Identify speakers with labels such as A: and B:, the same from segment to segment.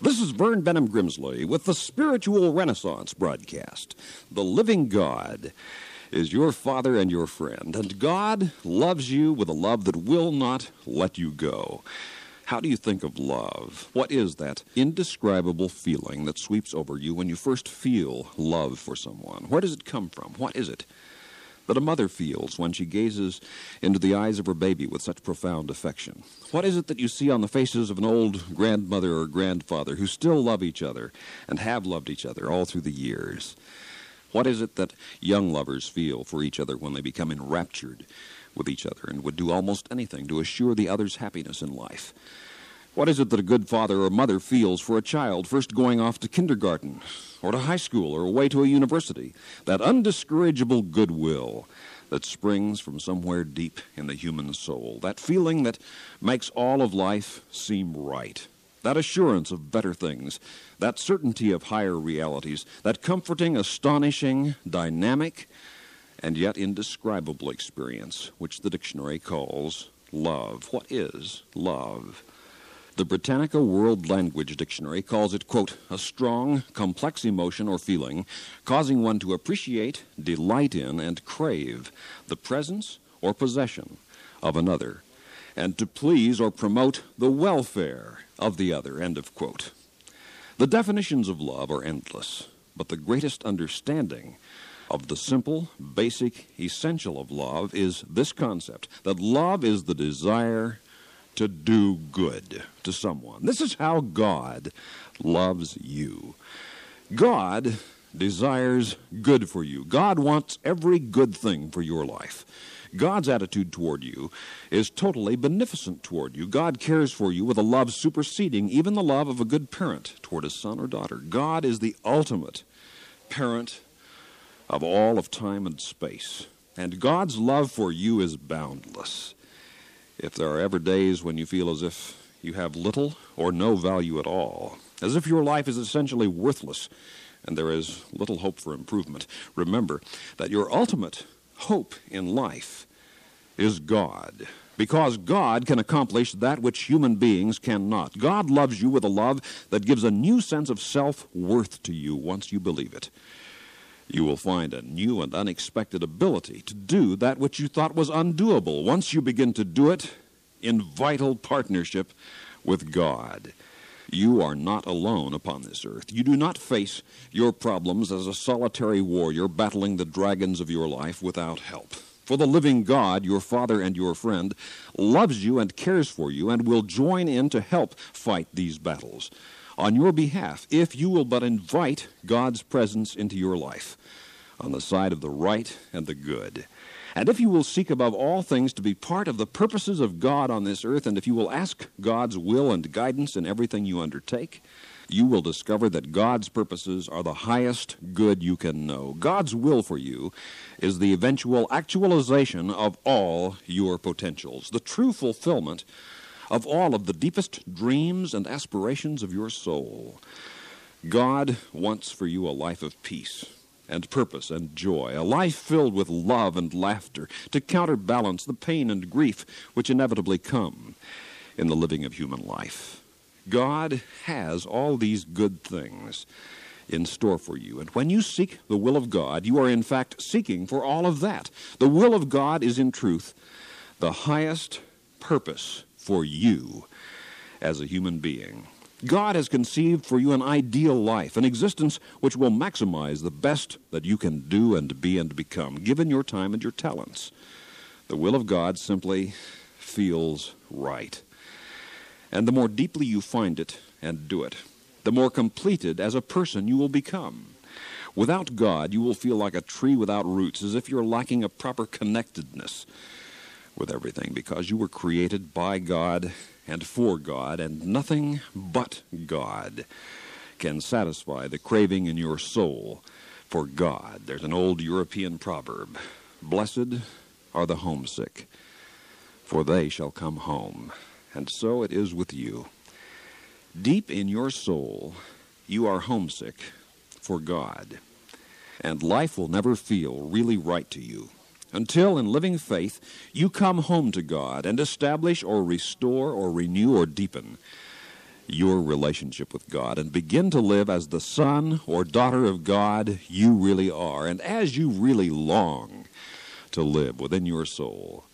A: This is Vern Bennom Grimsley with the Spiritual Renaissance broadcast. The living God is your Father and your friend, and God loves you with a love that will not let you go. How do you think of love? What is that indescribable feeling that sweeps over you when you first feel love for someone? Where does it come from? What is it? That a mother feels when she gazes into the eyes of her baby with such profound affection? What is it that you see on the faces of an old grandmother or grandfather who still love each other and have loved each other all through the years? What is it that young lovers feel for each other when they become enraptured with each other and would do almost anything to assure the other's happiness in life? What is it that a good father or mother feels for a child first going off to kindergarten or to high school or away to a university? That undiscourageable goodwill that springs from somewhere deep in the human soul. That feeling that makes all of life seem right. That assurance of better things. That certainty of higher realities. That comforting, astonishing, dynamic, and yet indescribable experience, which the dictionary calls love. What is love? The Britannica World Language Dictionary calls it, quote, a strong, complex emotion or feeling causing one to appreciate, delight in, and crave the presence or possession of another, and to please or promote the welfare of the other, end of quote. The definitions of love are endless, but the greatest understanding of the simple, basic, essential of love is this concept that love is the desire to do good to someone. This is how God loves you. God desires good for you. God wants every good thing for your life. God's attitude toward you is totally beneficent toward you. God cares for you with a love superseding even the love of a good parent toward a son or daughter. God is the ultimate parent of all of time and space. And God's love for you is boundless if there are ever days when you feel as if you have little or no value at all, as if your life is essentially worthless and there is little hope for improvement, remember that your ultimate hope in life is God. Because God can accomplish that which human beings cannot. God loves you with a love that gives a new sense of self worth to you once you believe it you will find a new and unexpected ability to do that which you thought was undoable once you begin to do it in vital partnership with God. You are not alone upon this earth. You do not face your problems as a solitary warrior battling the dragons of your life without help. For the living God, your Father and your friend, loves you and cares for you and will join in to help fight these battles on your behalf if you will but invite God's presence into your life on the side of the right and the good. And if you will seek above all things to be part of the purposes of God on this earth, and if you will ask God's will and guidance in everything you undertake, you will discover that God's purposes are the highest good you can know. God's will for you is the eventual actualization of all your potentials, the true fulfillment of all of the deepest dreams and aspirations of your soul. God wants for you a life of peace and purpose and joy, a life filled with love and laughter to counterbalance the pain and grief which inevitably come in the living of human life. God has all these good things in store for you. And when you seek the will of God, you are in fact seeking for all of that. The will of God is in truth the highest purpose for you as a human being. God has conceived for you an ideal life, an existence which will maximize the best that you can do and be and become, given your time and your talents. The will of God simply feels right. And the more deeply you find it and do it, the more completed as a person you will become. Without God, you will feel like a tree without roots, as if you're lacking a proper connectedness with everything because you were created by God and for God, and nothing but God can satisfy the craving in your soul for God. There's an old European proverb Blessed are the homesick, for they shall come home. And so it is with you. Deep in your soul, you are homesick for God, and life will never feel really right to you until in living faith you come home to God and establish or restore or renew or deepen your relationship with God and begin to live as the son or daughter of God you really are and as you really long to live within your soul.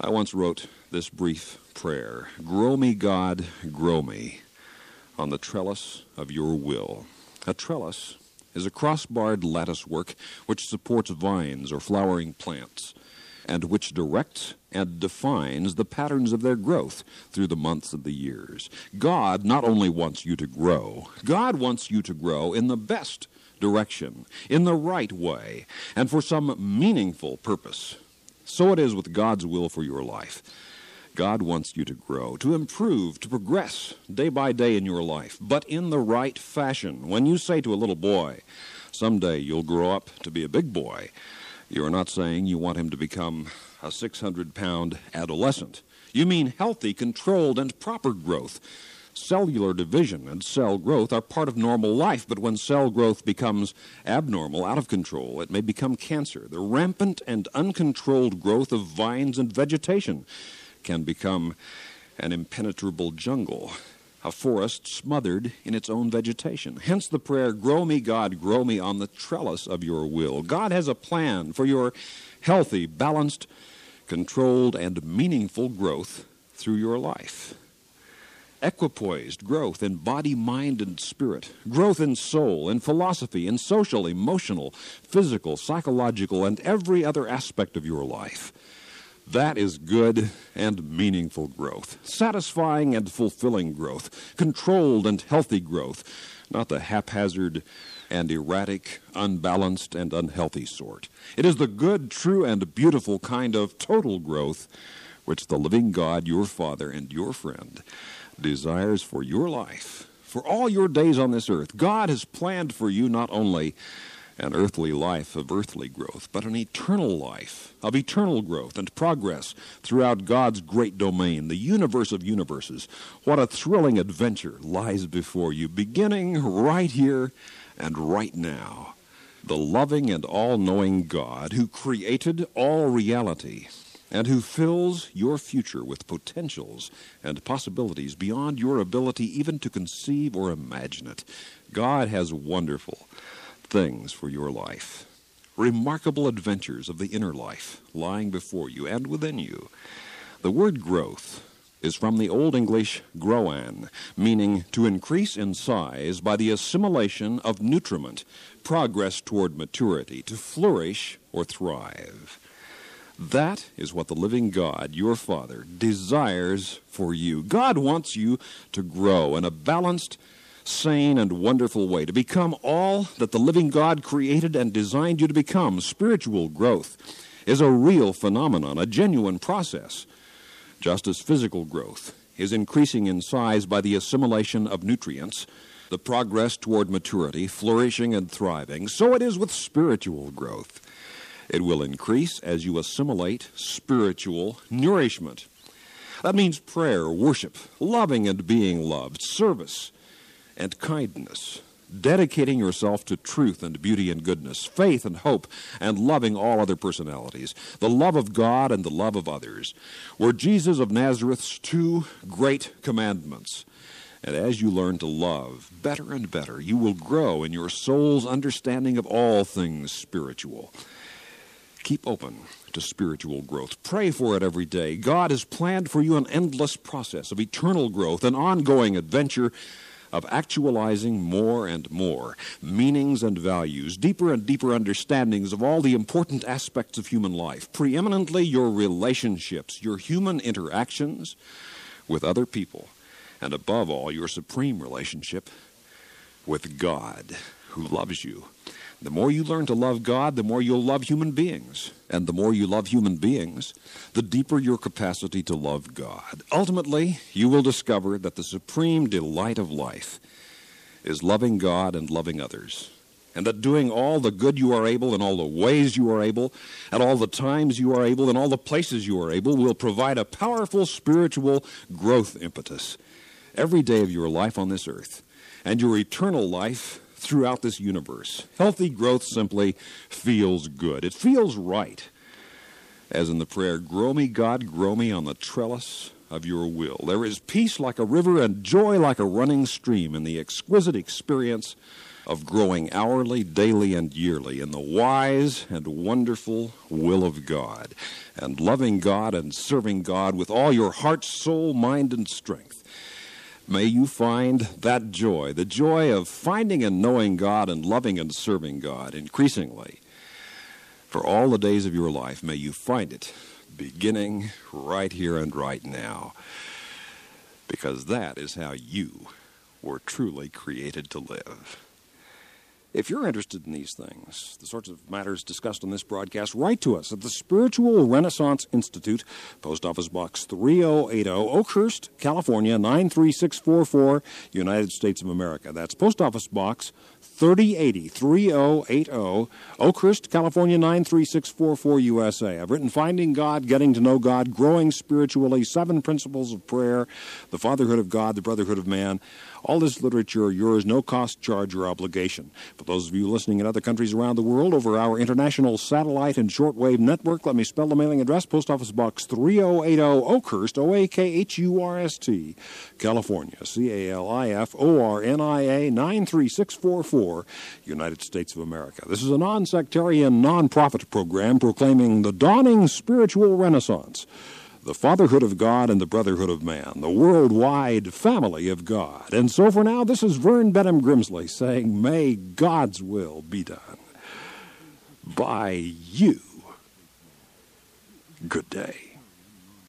A: I once wrote this brief prayer Grow me, God, grow me on the trellis of your will. A trellis is a cross-barred lattice work which supports vines or flowering plants and which directs and defines the patterns of their growth through the months of the years. God not only wants you to grow, God wants you to grow in the best direction, in the right way, and for some meaningful purpose. So it is with God's will for your life. God wants you to grow, to improve, to progress day by day in your life, but in the right fashion. When you say to a little boy, someday you'll grow up to be a big boy, you are not saying you want him to become a 600 pound adolescent. You mean healthy, controlled, and proper growth. Cellular division and cell growth are part of normal life, but when cell growth becomes abnormal, out of control, it may become cancer. The rampant and uncontrolled growth of vines and vegetation can become an impenetrable jungle a forest smothered in its own vegetation. Hence the prayer, Grow me, God, grow me on the trellis of your will. God has a plan for your healthy, balanced, controlled, and meaningful growth through your life. Equipoised growth in body, mind, and spirit, growth in soul, in philosophy, in social, emotional, physical, psychological, and every other aspect of your life. That is good and meaningful growth, satisfying and fulfilling growth, controlled and healthy growth, not the haphazard and erratic, unbalanced, and unhealthy sort. It is the good, true, and beautiful kind of total growth which the living God, your Father and your friend, desires for your life. For all your days on this earth, God has planned for you not only an earthly life of earthly growth, but an eternal life of eternal growth and progress throughout God's great domain, the universe of universes. What a thrilling adventure lies before you, beginning right here and right now. The loving and all knowing God who created all reality and who fills your future with potentials and possibilities beyond your ability even to conceive or imagine it. God has wonderful things for your life. Remarkable adventures of the inner life lying before you and within you. The word growth is from the Old English groan, meaning to increase in size by the assimilation of nutriment, progress toward maturity, to flourish or thrive. That is what the living God, your Father, desires for you. God wants you to grow in a balanced, sane, and wonderful way, to become all that the living God created and designed you to become. Spiritual growth is a real phenomenon, a genuine process, just as physical growth is increasing in size by the assimilation of nutrients, the progress toward maturity, flourishing and thriving, so it is with spiritual growth. It will increase as you assimilate spiritual nourishment. That means prayer, worship, loving and being loved, service, and kindness, dedicating yourself to truth and beauty and goodness, faith and hope, and loving all other personalities, the love of God and the love of others, were Jesus of Nazareth's two great commandments. And as you learn to love better and better, you will grow in your soul's understanding of all things spiritual. Keep open to spiritual growth. Pray for it every day. God has planned for you an endless process of eternal growth, an ongoing adventure of actualizing more and more meanings and values, deeper and deeper understandings of all the important aspects of human life, preeminently your relationships, your human interactions with other people, and above all, your supreme relationship with God who loves you the more you learn to love God, the more you'll love human beings. And the more you love human beings, the deeper your capacity to love God. Ultimately, you will discover that the supreme delight of life is loving God and loving others. And that doing all the good you are able in all the ways you are able, at all the times you are able, in all the places you are able, will provide a powerful spiritual growth impetus every day of your life on this earth and your eternal life throughout this universe. Healthy growth simply feels good. It feels right. As in the prayer, Grow me, God, grow me on the trellis of your will. There is peace like a river and joy like a running stream in the exquisite experience of growing hourly, daily, and yearly in the wise and wonderful will of God, and loving God and serving God with all your heart, soul, mind, and strength. May you find that joy, the joy of finding and knowing God and loving and serving God increasingly. For all the days of your life, may you find it beginning right here and right now. Because that is how you were truly created to live. If you're interested in these things, the sorts of matters discussed on this broadcast, write to us at the Spiritual Renaissance Institute, Post Office Box 3080, Oakhurst, California 93644, United States of America. That's Post Office Box 3080 3080, Oakhurst, California 93644 USA. I've written Finding God, Getting to Know God, Growing Spiritually, Seven Principles of Prayer, The Fatherhood of God, The Brotherhood of Man. All this literature, yours, no cost, charge, or obligation. For those of you listening in other countries around the world over our international satellite and shortwave network, let me spell the mailing address Post Office Box 3080 Oakhurst, O A K H U R S T, California, C A L I F O R N I A 93644, United States of America. This is a non sectarian, non profit program proclaiming the dawning spiritual renaissance the fatherhood of God and the brotherhood of man, the worldwide family of God. And so for now, this is Vern Bennom Grimsley saying, May God's will be done by you. Good day.